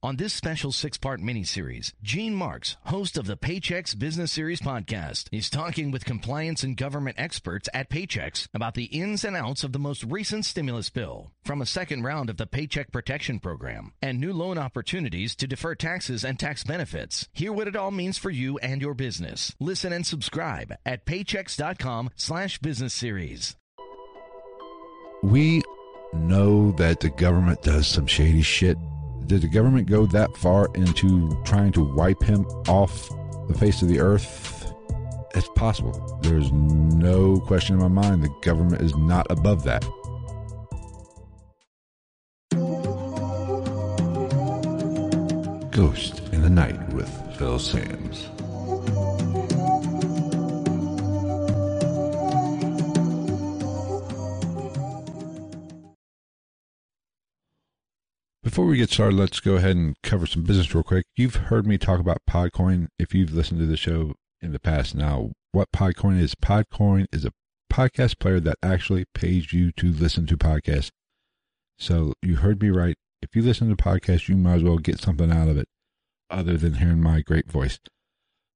On this special six part miniseries, Gene Marks, host of the Paychex Business Series podcast, is talking with compliance and government experts at Paychex about the ins and outs of the most recent stimulus bill, from a second round of the Paycheck Protection Program, and new loan opportunities to defer taxes and tax benefits. Hear what it all means for you and your business. Listen and subscribe at paychex.com slash business series. We know that the government does some shady shit did the government go that far into trying to wipe him off the face of the earth? It's possible. There's no question in my mind the government is not above that. Ghost in the Night with Phil Sams. Before we get started, let's go ahead and cover some business real quick. You've heard me talk about Podcoin if you've listened to the show in the past. Now, what Podcoin is, Podcoin is a podcast player that actually pays you to listen to podcasts. So you heard me right. If you listen to podcasts, you might as well get something out of it other than hearing my great voice.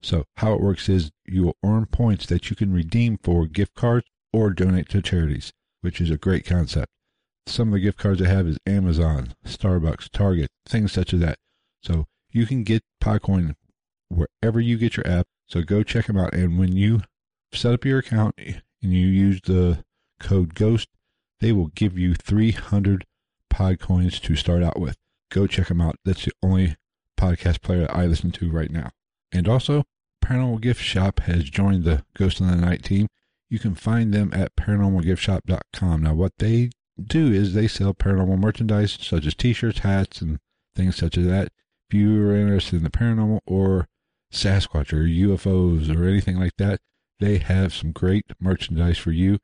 So how it works is you will earn points that you can redeem for gift cards or donate to charities, which is a great concept. Some of the gift cards I have is Amazon, Starbucks, Target, things such as that. So you can get Podcoin wherever you get your app. So go check them out. And when you set up your account and you use the code GHOST, they will give you 300 Podcoins to start out with. Go check them out. That's the only podcast player I listen to right now. And also, Paranormal Gift Shop has joined the Ghost in the Night team. You can find them at paranormalgiftshop.com. Now, what they do is they sell paranormal merchandise such as t-shirts, hats, and things such as that. If you are interested in the paranormal or Sasquatch or UFOs or anything like that, they have some great merchandise for you.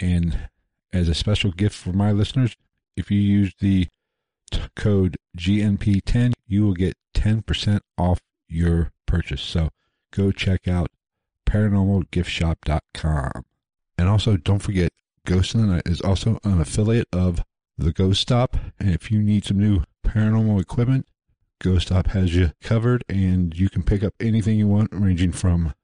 And as a special gift for my listeners, if you use the t- code GNP10, you will get 10% off your purchase. So go check out paranormalgiftshop.com. And also, don't forget, Ghost in the Night is also an affiliate of the Ghost Stop. And if you need some new paranormal equipment, Ghost Stop has you covered and you can pick up anything you want, ranging from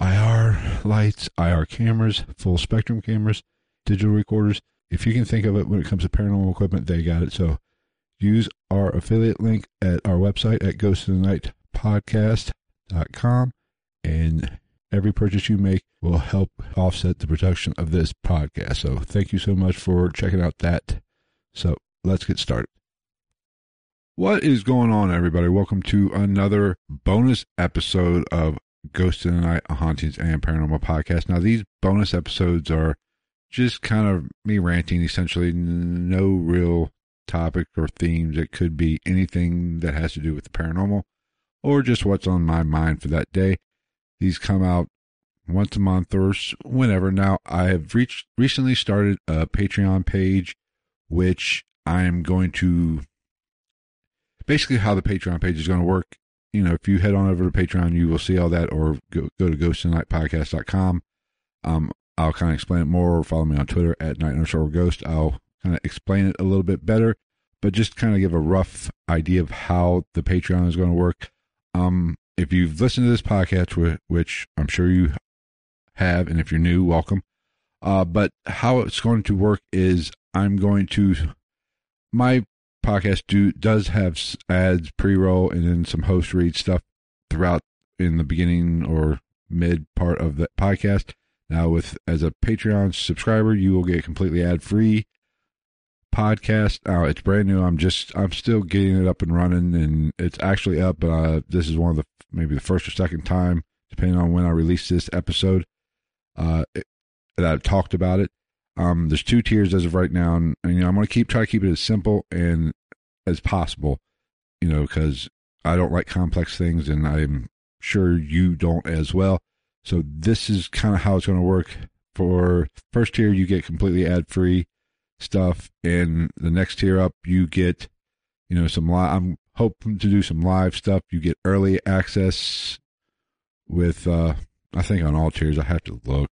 IR lights, IR cameras, full spectrum cameras, digital recorders. If you can think of it when it comes to paranormal equipment, they got it. So use our affiliate link at our website at Ghost in the Night podcast.com and every purchase you make will help offset the production of this podcast. So thank you so much for checking out that. So let's get started. What is going on, everybody? Welcome to another bonus episode of Ghost in the Night, Hauntings and Paranormal Podcast. Now, these bonus episodes are just kind of me ranting, essentially, no real topic or themes. It could be anything that has to do with the paranormal or just what's on my mind for that day. These come out once a month or whenever. Now, I have reached, recently started a Patreon page, which I am going to basically how the Patreon page is going to work. You know, if you head on over to Patreon, you will see all that, or go, go to ghostandnightpodcast.com. Um, I'll kind of explain it more, or follow me on Twitter at night underscore ghost. I'll kind of explain it a little bit better, but just kind of give a rough idea of how the Patreon is going to work. Um, if you've listened to this podcast, which I'm sure you have, and if you're new, welcome. Uh, but how it's going to work is I'm going to my podcast do does have ads pre-roll and then some host read stuff throughout in the beginning or mid part of the podcast. Now, with as a Patreon subscriber, you will get a completely ad free podcast. Now it's brand new. I'm just I'm still getting it up and running, and it's actually up. But uh, this is one of the maybe the first or second time, depending on when I release this episode, uh, it, that I've talked about it. Um, there's two tiers as of right now, and, and you know I'm going to keep try to keep it as simple and as possible. you know, because I don't like complex things, and I'm sure you don't as well. So this is kind of how it's going to work. For first tier, you get completely ad free stuff, and the next tier up, you get, you know, some live. I'm hoping to do some live stuff. You get early access with, uh, I think on all tiers. I have to look,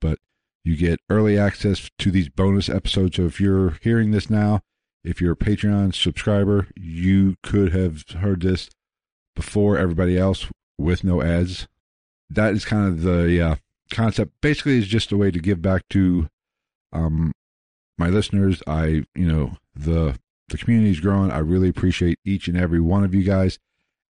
but you get early access to these bonus episodes. So if you're hearing this now, if you're a Patreon subscriber, you could have heard this before everybody else with no ads. That is kind of the uh, concept. Basically, is just a way to give back to um, my listeners. I, you know, the the community is growing. I really appreciate each and every one of you guys,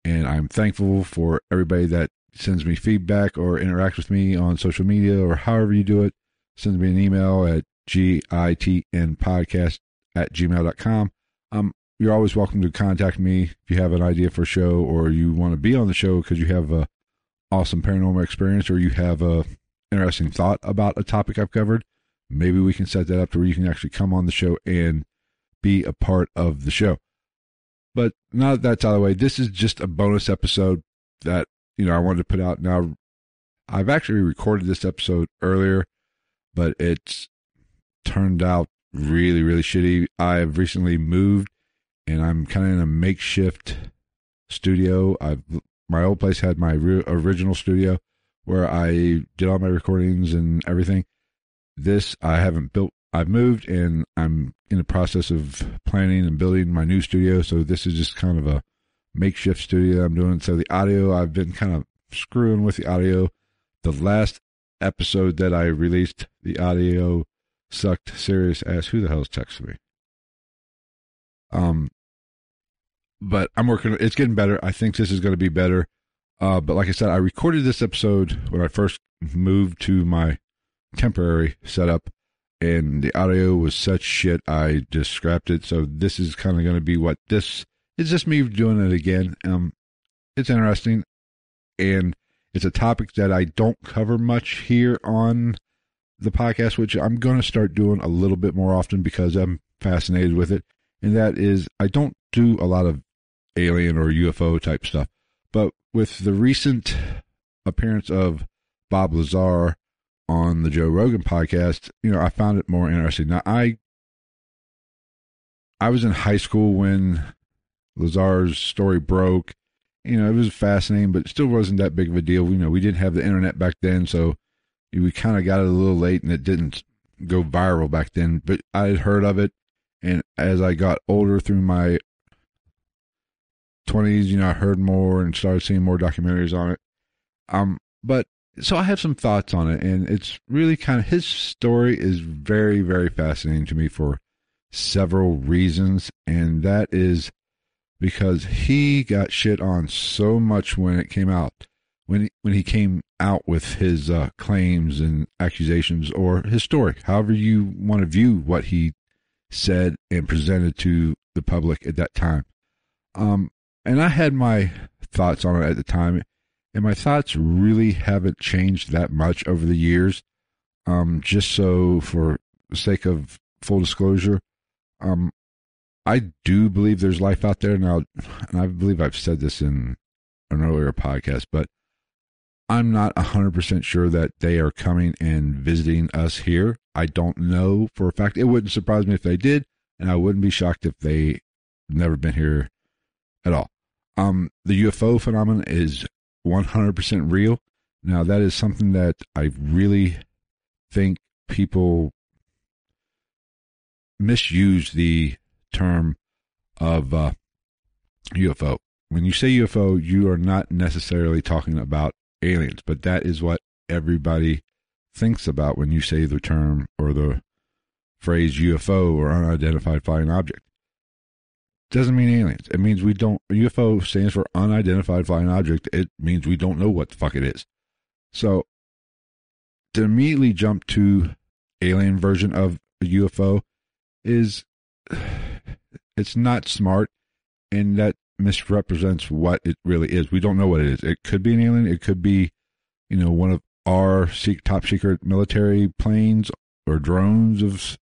and I'm thankful for everybody that sends me feedback or interacts with me on social media or however you do it. Send me an email at gitnpodcast at gmail.com. Um, you're always welcome to contact me if you have an idea for a show or you want to be on the show because you have a awesome paranormal experience or you have a interesting thought about a topic I've covered. Maybe we can set that up to where you can actually come on the show and be a part of the show. But now that that's out of the way, this is just a bonus episode that you know I wanted to put out. Now, I've actually recorded this episode earlier, but it's turned out really, really shitty. I've recently moved and I'm kind of in a makeshift studio. I've my old place had my re- original studio where I did all my recordings and everything. This I haven't built. I've moved and I'm in the process of planning and building my new studio. So this is just kind of a makeshift studio I'm doing. So the audio I've been kind of screwing with the audio. The last episode that I released, the audio sucked serious ass. Who the hell's texting me? Um, but I'm working. It's getting better. I think this is going to be better. Uh, but like I said, I recorded this episode when I first moved to my temporary setup, and the audio was such shit. I just scrapped it. So this is kind of going to be what this is. Just me doing it again. Um, it's interesting, and it's a topic that I don't cover much here on the podcast, which I'm going to start doing a little bit more often because I'm fascinated with it. And that is, I don't do a lot of alien or UFO type stuff. But with the recent appearance of Bob Lazar on the Joe Rogan podcast, you know, I found it more interesting. Now, I I was in high school when Lazar's story broke. You know, it was fascinating, but still wasn't that big of a deal. You know, we didn't have the internet back then, so we kind of got it a little late and it didn't go viral back then. But I had heard of it, and as I got older through my 20s, you know, I heard more and started seeing more documentaries on it. Um, but so I have some thoughts on it, and it's really kind of his story is very, very fascinating to me for several reasons, and that is because he got shit on so much when it came out, when when he came out with his uh, claims and accusations or his story, however you want to view what he said and presented to the public at that time. Um, and I had my thoughts on it at the time, and my thoughts really haven't changed that much over the years. Um, just so for the sake of full disclosure, um, I do believe there's life out there now, and I believe I've said this in an earlier podcast, but I'm not 100% sure that they are coming and visiting us here. I don't know for a fact. It wouldn't surprise me if they did, and I wouldn't be shocked if they never been here at all. Um, the UFO phenomenon is 100% real. Now, that is something that I really think people misuse the term of uh, UFO. When you say UFO, you are not necessarily talking about aliens, but that is what everybody thinks about when you say the term or the phrase UFO or unidentified flying object doesn't mean aliens. It means we don't. UFO stands for unidentified flying object. It means we don't know what the fuck it is. So to immediately jump to alien version of a UFO is it's not smart, and that misrepresents what it really is. We don't know what it is. It could be an alien. It could be, you know, one of our top secret military planes or drones of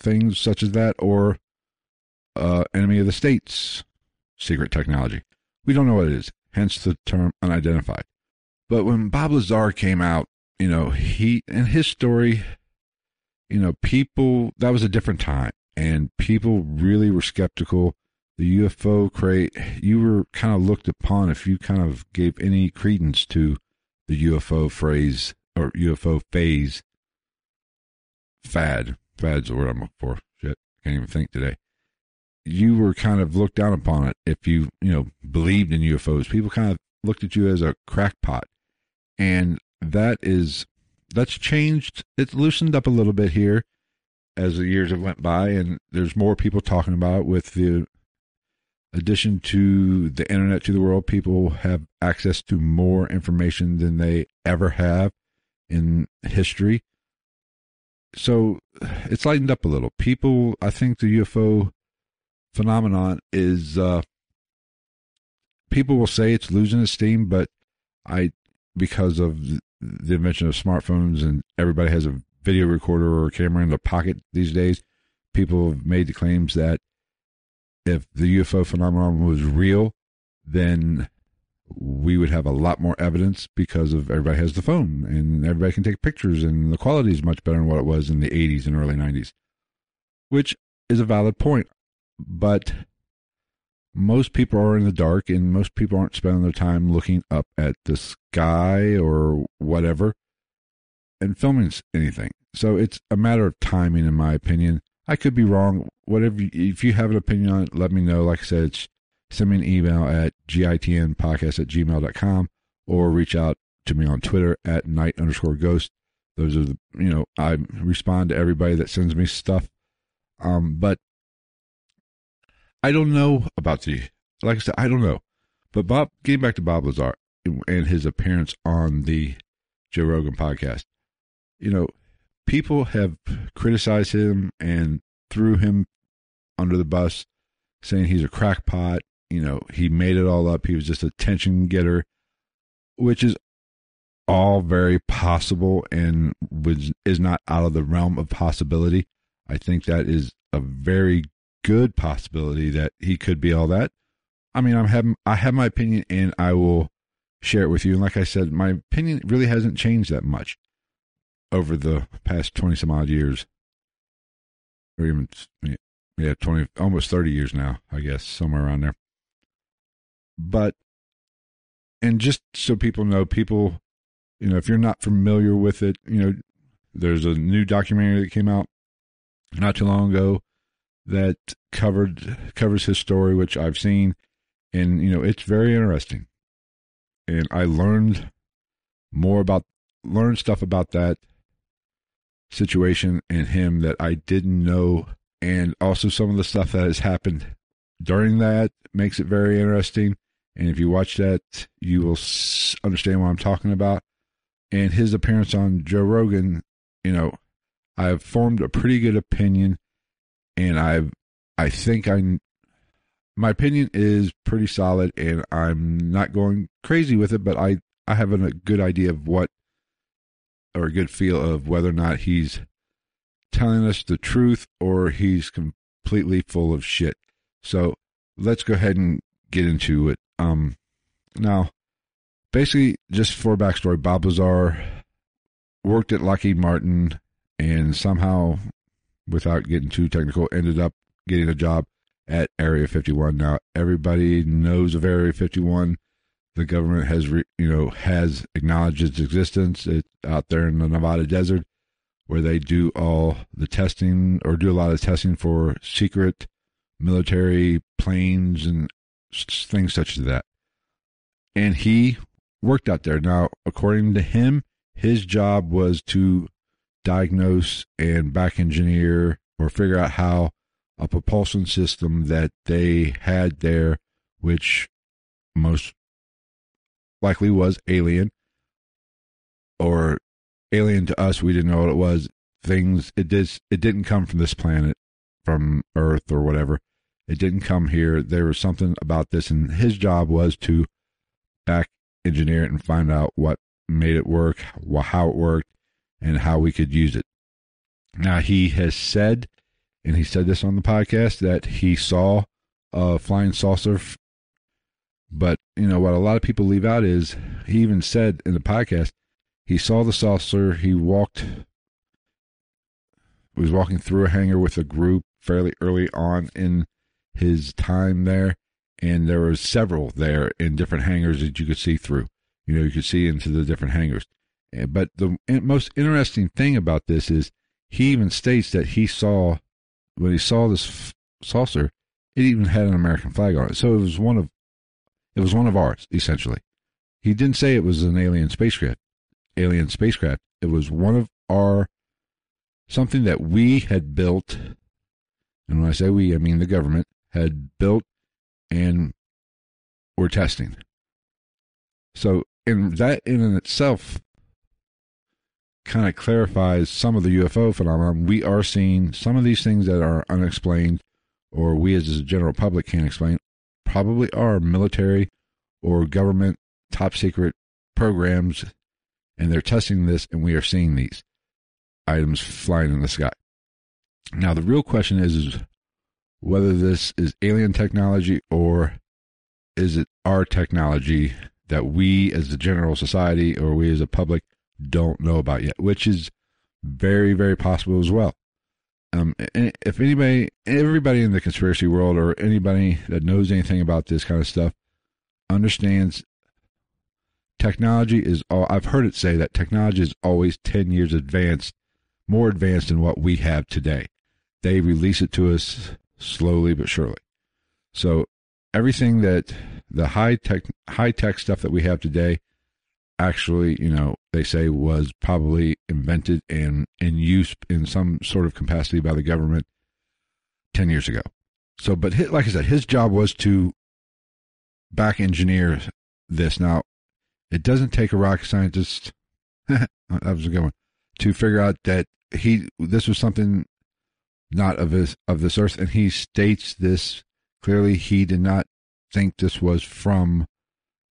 things such as that, or uh, enemy of the states secret technology. We don't know what it is, hence the term unidentified. But when Bob Lazar came out, you know, he and his story, you know, people that was a different time and people really were skeptical. The UFO crate, you were kind of looked upon if you kind of gave any credence to the UFO phrase or UFO phase fad. Fad's the word I'm looking for. Shit, can't even think today. You were kind of looked down upon it if you, you know, believed in UFOs. People kind of looked at you as a crackpot. And that is, that's changed. It's loosened up a little bit here as the years have went by and there's more people talking about it with the addition to the internet to the world people have access to more information than they ever have in history so it's lightened up a little people i think the ufo phenomenon is uh people will say it's losing its steam but i because of the invention of smartphones and everybody has a video recorder or camera in their pocket these days, people have made the claims that if the UFO phenomenon was real, then we would have a lot more evidence because of everybody has the phone and everybody can take pictures and the quality is much better than what it was in the 80s and early 90s, which is a valid point. But most people are in the dark and most people aren't spending their time looking up at the sky or whatever and filming anything. So it's a matter of timing, in my opinion. I could be wrong. Whatever, you, if you have an opinion on it, let me know. Like I said, send me an email at gitnpodcast at gmail.com or reach out to me on Twitter at night underscore ghost. Those are the, you know, I respond to everybody that sends me stuff. Um, but I don't know about the, like I said, I don't know. But Bob, getting back to Bob Lazar and his appearance on the Joe Rogan podcast, you know, people have criticized him and threw him under the bus, saying he's a crackpot. You know, he made it all up. He was just a attention getter, which is all very possible and was is not out of the realm of possibility. I think that is a very good possibility that he could be all that. I mean, I'm having I have my opinion and I will share it with you. And like I said, my opinion really hasn't changed that much over the past 20 some odd years, or even, yeah, 20, almost 30 years now, I guess, somewhere around there. But, and just so people know, people, you know, if you're not familiar with it, you know, there's a new documentary that came out not too long ago that covered covers his story, which I've seen, and you know it's very interesting. And I learned more about learned stuff about that situation and him that I didn't know. And also some of the stuff that has happened during that makes it very interesting. And if you watch that, you will understand what I'm talking about. And his appearance on Joe Rogan, you know, I've formed a pretty good opinion, and I've, I think I, my opinion is pretty solid, and I'm not going crazy with it, but I, I have a good idea of what or a good feel of whether or not he's telling us the truth or he's completely full of shit. So let's go ahead and get into it. Um, now, basically, just for backstory, Bob Lazar worked at Lockheed Martin and somehow, without getting too technical, ended up getting a job at Area 51. Now, everybody knows of Area 51 the government has re, you know has acknowledged its existence. It's out there in the Nevada desert where they do all the testing or do a lot of testing for secret military planes and things such as that. And he worked out there. Now, according to him, his job was to diagnose and back engineer or figure out how a propulsion system that they had there, which most likely was alien or alien to us. We didn't know what it was. Things it did it didn't come from this planet, from Earth or whatever. It didn't come here. There was something about this, and his job was to back engineer it and find out what made it work, how it worked, and how we could use it. Now he has said, and he said this on the podcast that he saw a flying saucer But, you know, what a lot of people leave out is he even said in the podcast, he saw the saucer, he walked, was walking through a hangar with a group fairly early on in his time there. And there were several there in different hangars that you could see through. You know, you could see into the different hangars. Eh, but the most interesting thing about this is he even states that he saw, when he saw this saucer, it even had an American flag on it. So it was one of it was one of ours, essentially. He didn't say it was an alien spacecraft. Alien spacecraft. It was one of our something that we had built, and when I say we, I mean the government had built and were testing. So, in that in and itself, kind of clarifies some of the UFO phenomenon. We are seeing some of these things that are unexplained, or we as a general public can't explain, probably are military or government top secret programs, and they're testing this, and we are seeing these items flying in the sky. Now, the real question is, is whether this is alien technology or is it our technology that we as the general society or we as a public don't know about yet, which is very, very possible as well. Um, if anybody, everybody in the conspiracy world or anybody that knows anything about this kind of stuff understands technology is all, I've heard it say that technology is always 10 years advanced, more advanced than what we have today. They release it to us slowly but surely. So everything that the high tech, high tech stuff that we have today actually, you know, they say was probably invented and in use in some sort of capacity by the government 10 years ago. So, but his, like I said, his job was to back engineer this. Now, it doesn't take a rocket scientist, that was a good one, to figure out that he, this was something not of his, of this earth. And he states this clearly. He did not think this was from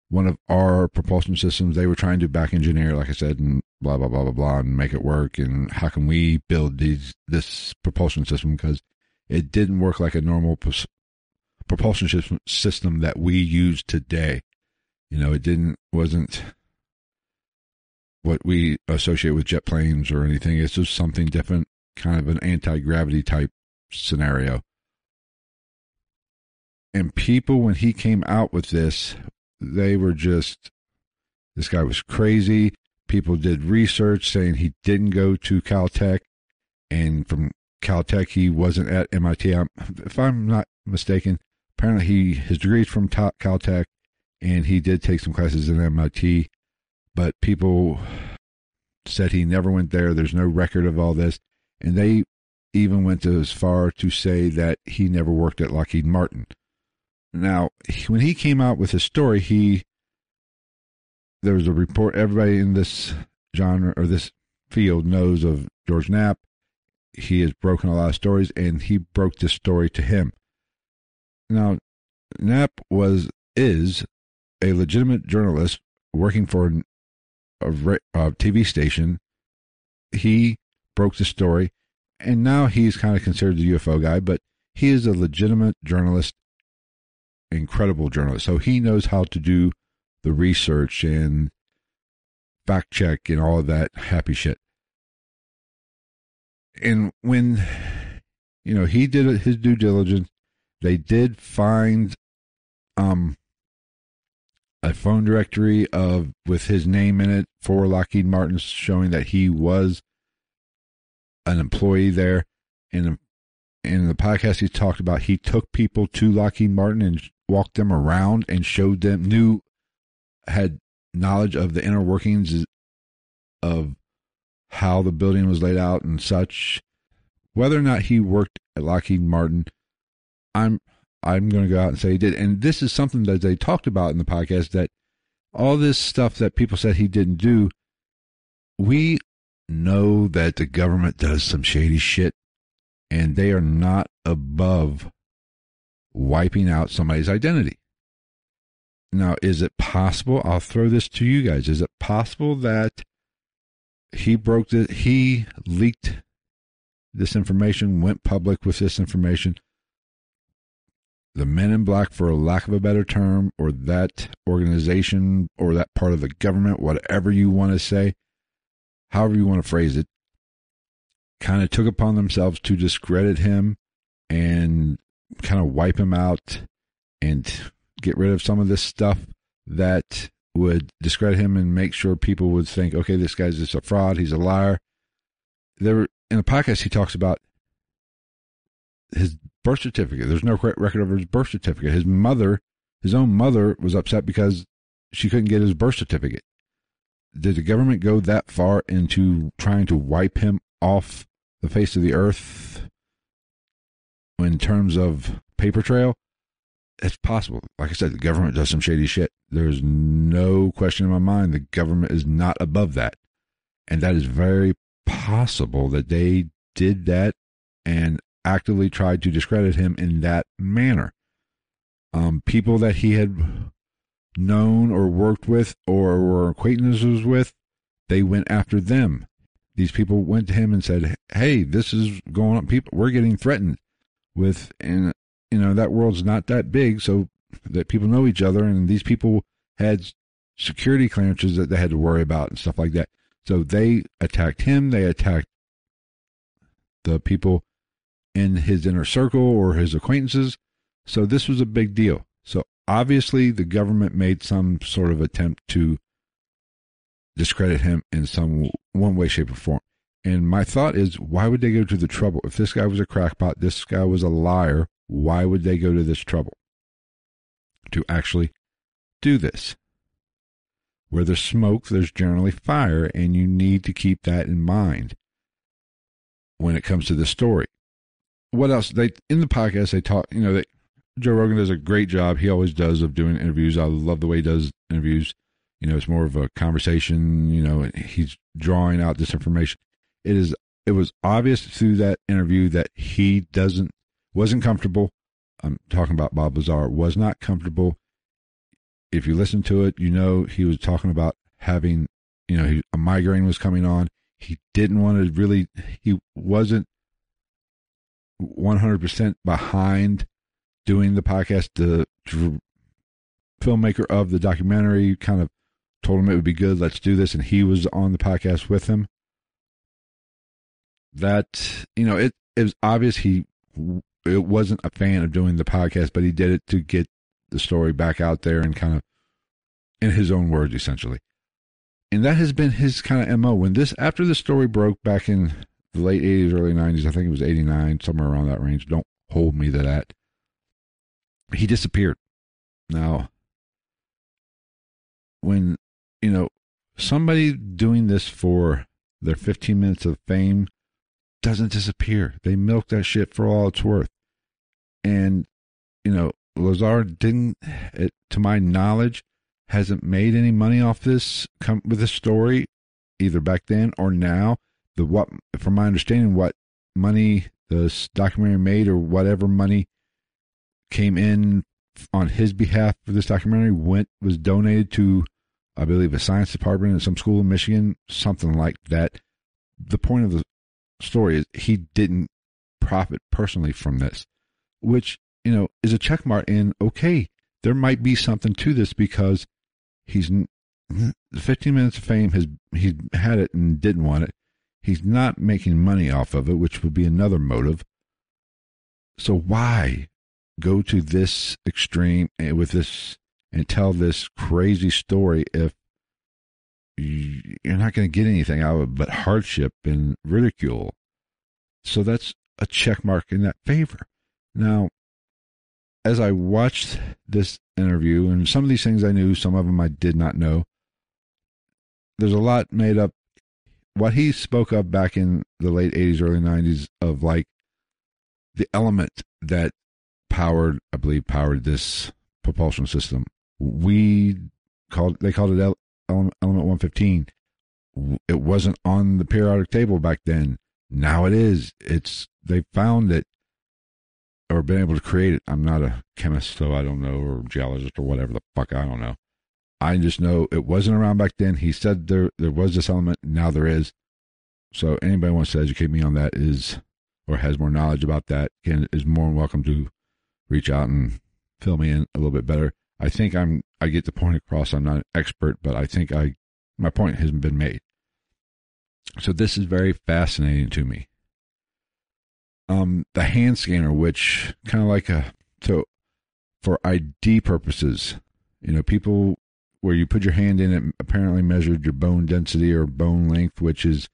one of our propulsion systems they were trying to back engineer, like I said, and blah blah blah blah blah, and make it work. And how can we build these this propulsion system because it didn't work like a normal propulsion system that we use today. You know, it didn't wasn't what we associate with jet planes or anything. It's just something different, kind of an anti gravity type scenario. And people, when he came out with this, they were just, this guy was crazy. People did research saying he didn't go to Caltech, and from Caltech he wasn't at MIT. I'm, if I'm not mistaken, apparently he his degrees from Caltech, and he did take some classes in MIT. But people said he never went there. There's no record of all this, and they even went as far to say that he never worked at Lockheed Martin. Now, when he came out with his story, he there was a report. Everybody in this genre or this field knows of George Knapp. He has broken a lot of stories, and he broke this story to him. Now, Knapp was is a legitimate journalist working for a, a TV station. He broke the story, and now he's kind of considered the UFO guy, but he is a legitimate journalist incredible journalist. So he knows how to do the research and fact check and all of that happy shit. And when, you know, he did his due diligence, they did find um, a phone directory of with his name in it for Lockheed Martin, showing that he was an employee there. And in the podcast, he talked about he took people to Lockheed Martin and walked them around and showed them knew had knowledge of the inner workings of how the building was laid out and such. Whether or not he worked at Lockheed Martin I'm I'm going to go out and say he did. And this is something that they talked about in the podcast that all this stuff that people said he didn't do we know that the government does some shady shit and they are not above wiping out somebody's identity. Now, is it possible? I'll throw this to you guys. Is it possible that he broke the, he leaked this information, went public with this information? the men in black, for lack of a better term, or that organization or that part of the government, whatever you want to say, however you want to phrase it, kind of took upon themselves to discredit him and kind of wipe him out and get rid of some of this stuff that would discredit him and make sure people would think, okay, this guy's just a fraud, he's a liar. There in the podcast he talks about his birth certificate. There's no record of his birth certificate. His mother, his own mother, was upset because she couldn't get his birth certificate. Did the government go that far into trying to wipe him off the face of the earth in terms of paper trail? It's possible. Like I said, the government does some shady shit. There's no question in my mind the government is not above that. And that is very possible that they did that and actively tried to discredit him in that manner. Um, people that he had known or worked with or were acquaintances with, they went after them. These people went to him and said, "Hey, this is going on. People, we're getting threatened with, and you know that world's not that big, so that people know each other, and these people had security clearances that they had to worry about and stuff like that. So they attacked him. They attacked the people in his inner circle or his acquaintances. So this was a big deal. So obviously the government made some sort of attempt to discredit him in some one way, shape, or form. And my thought is, why would they go to the trouble? If this guy was a crackpot, this guy was a liar, why would they go to this trouble to actually do this? Where there's smoke, there's generally fire, and you need to keep that in mind when it comes to the story what else? They in the podcast they talk. You know, they, Joe Rogan does a great job. He always does of doing interviews. I love the way he does interviews. You know, it's more of a conversation. You know, he's drawing out this information. It is. It was obvious through that interview that he doesn't wasn't comfortable. I'm talking about Bob Lazar was not comfortable. If you listen to it, you know he was talking about having, you know, he, a migraine was coming on. He didn't want to really. He wasn't 100% behind doing the podcast. The filmmaker of the documentary kind of told him it would be good. Let's do this. And he was on the podcast with him. That, you know, it, it was obvious he it wasn't a fan of doing the podcast, but he did it to get the story back out there and kind of in his own words, essentially. And that has been his kind of MO. When this, after the story broke back in the late 80s, early 90s. I think it was 89, somewhere around that range. Don't hold me to that. He disappeared. Now, when, you know, somebody doing this for their 15 minutes of fame doesn't disappear. They milk that shit for all it's worth. And, you know, Lazar didn't, it, to my knowledge, hasn't made any money off this come with this story either back then or now the what from my understanding what money the documentary made or whatever money came in on his behalf for this documentary went was donated to I believe a science department in some school in Michigan, something like that. The point of the story is he didn't profit personally from this, which, you know, is a check mark in okay, there might be something to this because he's the 15 minutes of fame has he had it and didn't want it He's not making money off of it, which would be another motive. So why go to this extreme with this and tell this crazy story if you're not going to get anything out of it but hardship and ridicule? So that's a check mark in that favor. Now, as I watched this interview, and some of these things I knew, some of them I did not know, there's a lot made up what he spoke of back in the late 80s, early 90s of like the element that powered, I believe, powered this propulsion system. We called, they called it element, element 115. It wasn't on the periodic table back then. Now it is. It's, they found it or been able to create it. I'm not a chemist, so I don't know, or geologist or whatever the fuck, I don't know. I just know it wasn't around back then. He said there there was this element. Now there is. So anybody wants to educate me on that is or has more knowledge about that can is more than welcome to reach out and fill me in a little bit better. I think I'm I get the point across. I'm not an expert, but I think I my point hasn't been made. So this is very fascinating to me. Um, the hand scanner, which kind of like a so for ID purposes, you know, people where you put your hand in it apparently measured your bone density or bone length, which is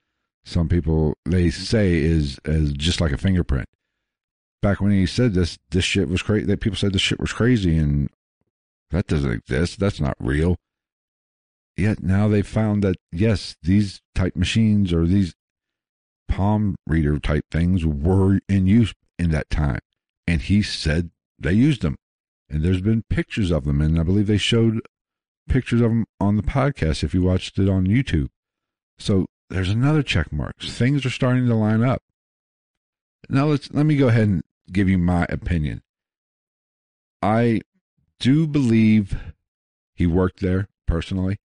some people they say is as just like a fingerprint. Back when he said this, this shit was crazy. That people said this shit was crazy, and that doesn't exist. That's not real. Yet now they found that yes, these type machines or these palm reader type things were in use in that time, and he said they used them, and there's been pictures of them, and I believe they showed pictures of them on the podcast if you watched it on YouTube. So there's another check mark. Things are starting to line up. Now let's let me go ahead and give you my opinion. I do believe he worked there personally.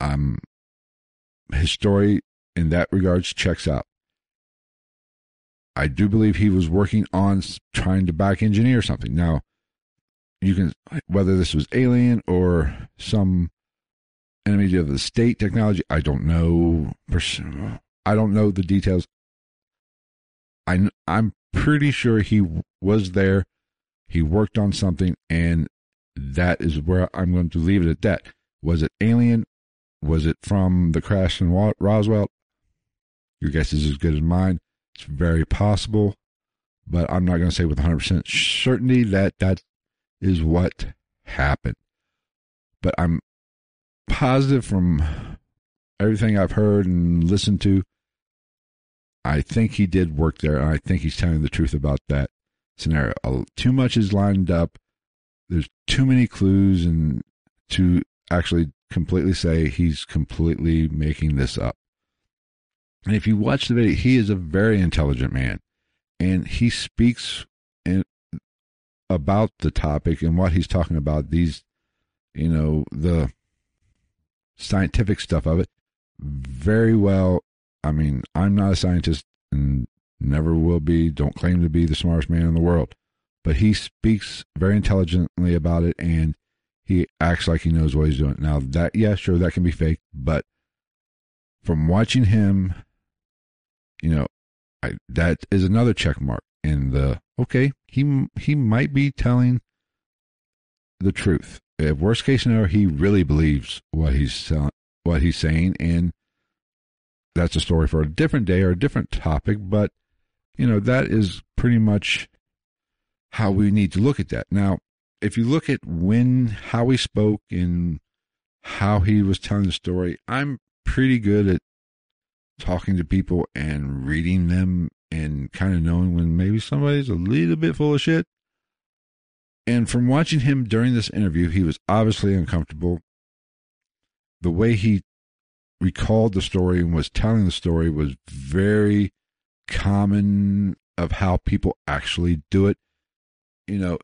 Um his story in that regards checks out. I do believe he was working on trying to back engineer something. Now, you can whether this was alien or some enemy of the state technology. I don't know. I don't know the details. I I'm pretty sure he was there. He worked on something, and that is where I'm going to leave it at that. Was it alien? Was it from the crash in Roswell? Your guess is as good as mine. It's very possible, but I'm not going to say with 100% certainty that that is what happened. But I'm positive from everything I've heard and listened to. I think he did work there, and I think he's telling the truth about that scenario. Too much is lined up. There's too many clues, and to actually completely say he's completely making this up. And if you watch the video, he is a very intelligent man, and he speaks in, about the topic and what he's talking about. These, you know, the scientific stuff of it very well. I mean, I'm not a scientist never will be, don't claim to be the smartest man in the world, but he speaks very intelligently about it and he acts like he knows what he's doing. Now, that, yeah, sure, that can be fake, but from watching him, you know, I, that is another check mark in the okay, he he might be telling the truth if worst case scenario, he really believes what he's what he's saying, and that's a story for a different day or a different topic. But you know that is pretty much how we need to look at that. Now, if you look at when how he spoke and how he was telling the story, I'm pretty good at talking to people and reading them and kind of knowing when maybe somebody's a little bit full of shit and from watching him during this interview, he was obviously uncomfortable. The way he recalled the story and was telling the story was very common of how people actually do it. You know,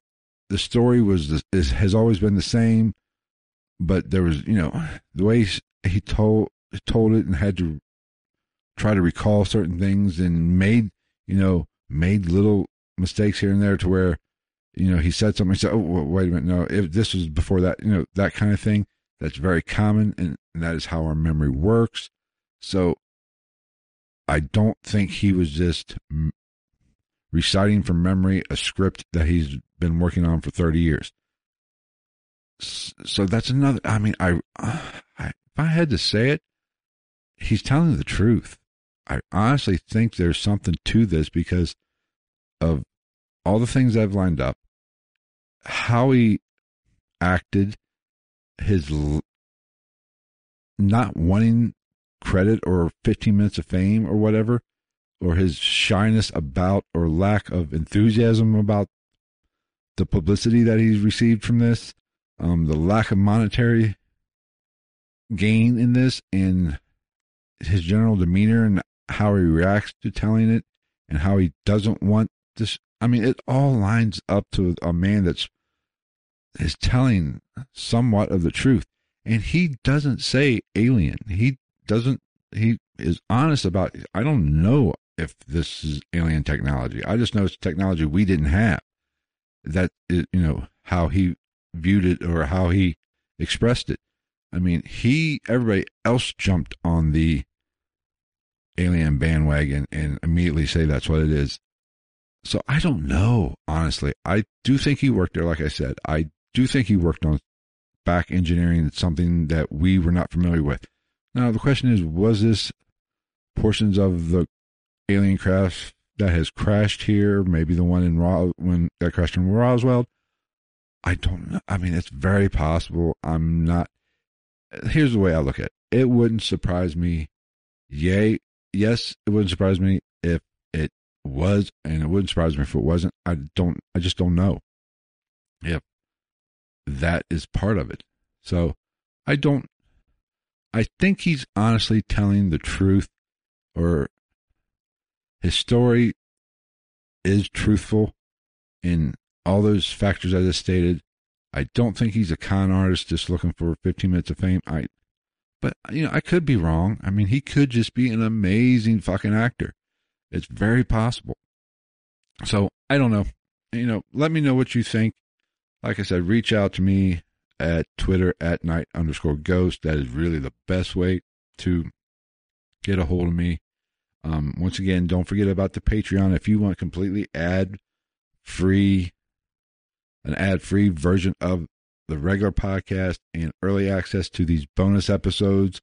the story was is, has always been the same, but there was you know the way he told told it and had to try to recall certain things and made you know made little mistakes here and there to where you know, he said something. He said, "Oh, wait a minute, no, if this was before that, you know, that kind of thing." That's very common, and, and that is how our memory works. So, I don't think he was just reciting from memory a script that he's been working on for thirty years. So that's another. I mean, I, I if I had to say it, he's telling the truth. I honestly think there's something to this because of all the things I've lined up how he acted, his not wanting credit or 15 minutes of fame or whatever, or his shyness about or lack of enthusiasm about the publicity that he's received from this, um, the lack of monetary gain in this, and his general demeanor and how he reacts to telling it, and how he doesn't want this. I mean, it all lines up to a man that's is telling somewhat of the truth. And he doesn't say alien. He doesn't, he is honest about, I don't know if this is alien technology. I just know it's technology we didn't have. that is, you know, how he viewed it or how he expressed it. I mean, he, everybody else jumped on the alien bandwagon and immediately say that's what it is. So I don't know, honestly. I do think he worked there, like I said. I do think he worked on back engineering, something that we were not familiar with. Now, the question is was this portions of the alien craft that has crashed here, maybe the one in Ros- when that crashed in Roswell? I don't know. I mean, it's very possible. I'm not. Here's the way I look at it. It wouldn't surprise me. Yay. Yes, it wouldn't surprise me if it was, and it wouldn't surprise me if it wasn't. I don't, I just don't know if that is part of it. So I don't, I think he's honestly telling the truth or his story is truthful in all those factors I just stated. I don't think he's a con artist just looking for 15 minutes of fame. I, but you know, I could be wrong. I mean, he could just be an amazing fucking actor. It's very possible. So I don't know. You know, let me know what you think. Like I said, reach out to me at Twitter at night underscore ghost. That is really the best way to get a hold of me. Um, once again, don't forget about the Patreon. If you want completely ad free, an ad free version of the regular podcast and early access to these bonus episodes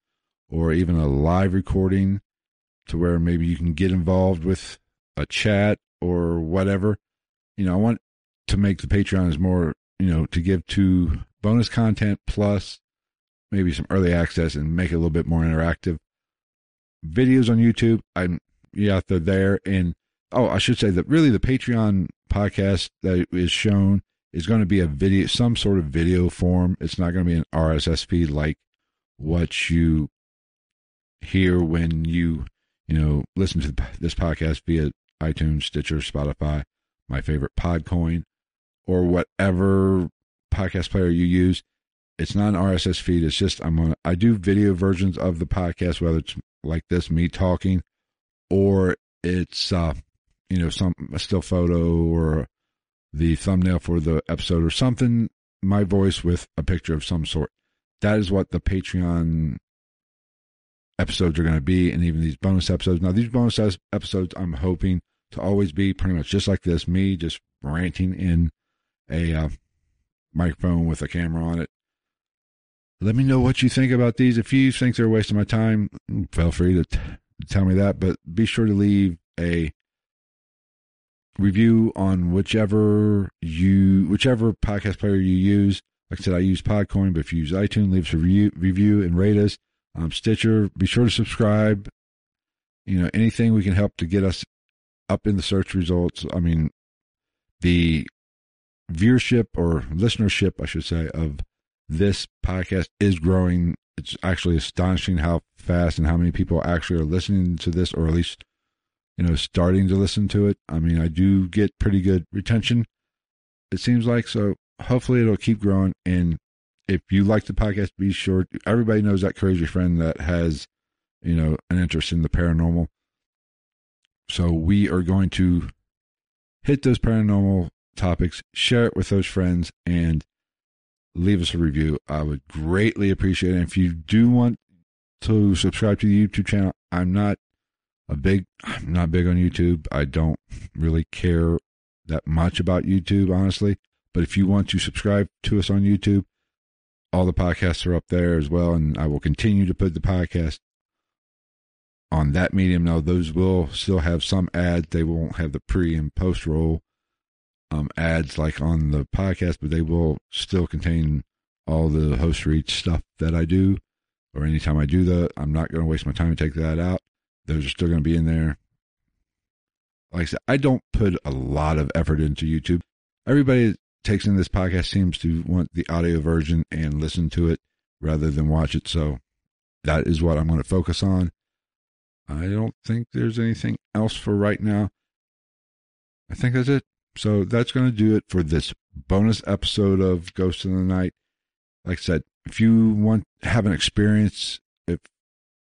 or even a live recording to where maybe you can get involved with a chat or whatever. You know, I want to make the Patreon as more, you know, to give to bonus content plus maybe some early access and make it a little bit more interactive videos on YouTube. I'm yeah, they're there. And oh, I should say that really the Patreon podcast that is shown is going to be a video, some sort of video form. It's not going to be an RSS feed like what you hear when you, you know, listen to this podcast via iTunes, Stitcher, Spotify, my favorite Podcoin, or whatever podcast player you use. It's not an RSS feed. It's just I'm on. I do video versions of the podcast, whether it's like this, me talking, or it's uh, you know some a still photo or the thumbnail for the episode or something. My voice with a picture of some sort. That is what the Patreon episodes are going to be, and even these bonus episodes. Now, these bonus episodes, I'm hoping to always be pretty much just like this me just ranting in a uh, microphone with a camera on it let me know what you think about these. If you think they're wasting my time, feel free to t- tell me that. But be sure to leave a review on whichever you whichever podcast player you use. Like I said, I use Podcoin, but if you use iTunes, leave us a review, review and rate us. Um, Stitcher, be sure to subscribe. You know, anything we can help to get us up in the search results. I mean, the viewership or listenership, I should say, of this podcast is growing. It's actually astonishing how fast and how many people actually are listening to this, or at least, you know, starting to listen to it. I mean, I do get pretty good retention, it seems like. So hopefully it'll keep growing. And if you like the podcast, be sure everybody knows that crazy friend that has, you know, an interest in the paranormal. So we are going to hit those paranormal topics, share it with those friends, and leave us a review. I would greatly appreciate it. And if you do want to subscribe to the YouTube channel, I'm not a big, I'm not big on YouTube. I don't really care that much about YouTube, honestly. But if you want to subscribe to us on YouTube, all the podcasts are up there as well. And I will continue to put the podcast on that medium. Now, those will still have some ads. They won't have the pre and post roll um, ads like on the podcast, but they will still contain all the host read stuff that I do. Or anytime I do that, I'm not going to waste my time to take that out. Those are still going to be in there. Like I said, I don't put a lot of effort into YouTube. Everybody takes in this podcast seems to want the audio version and listen to it rather than watch it. So that is what I'm going to focus on. I don't think there's anything else for right now. I think that's it. So that's going to do it for this bonus episode of Ghost in the Night. Like I said, if you want have an experience, if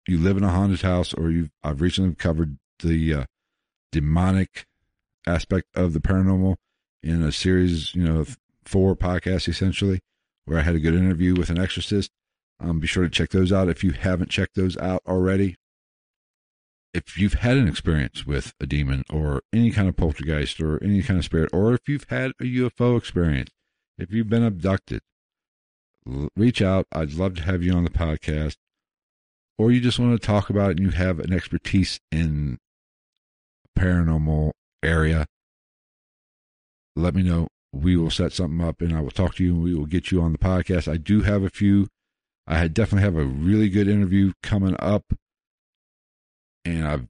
you live in a haunted house or you I've recently covered the uh, demonic aspect of the paranormal in a series, you know, four podcasts essentially, where I had a good interview with an exorcist. Um, be sure to check those out if you haven't checked those out already. If you've had an experience with a demon or any kind of poltergeist or any kind of spirit, or if you've had a UFO experience, if you've been abducted, reach out. I'd love to have you on the podcast. Or you just want to talk about it and you have an expertise in paranormal area, let me know. We will set something up and I will talk to you and we will get you on the podcast. I do have a few. I definitely have a really good interview coming up. And I'm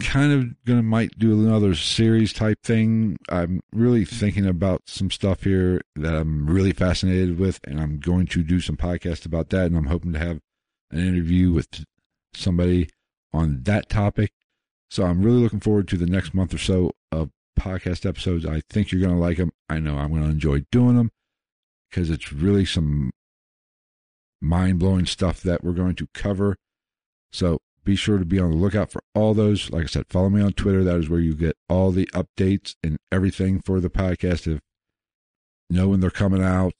kind of gonna might do another series type thing. I'm really thinking about some stuff here that I'm really fascinated with, and I'm going to do some podcasts about that. And I'm hoping to have an interview with somebody on that topic. So I'm really looking forward to the next month or so of podcast episodes. I think you're to like them. I know I'm to enjoy doing them because it's really some mind blowing stuff that we're going to cover. So be sure to be on the lookout for all those. Like I said, follow me on Twitter. That is where you get all the updates and everything for the podcast. If know when they're coming out,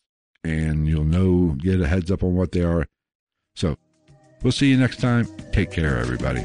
and you'll know get a heads up on what they are. So we'll see you next time. Take care, everybody.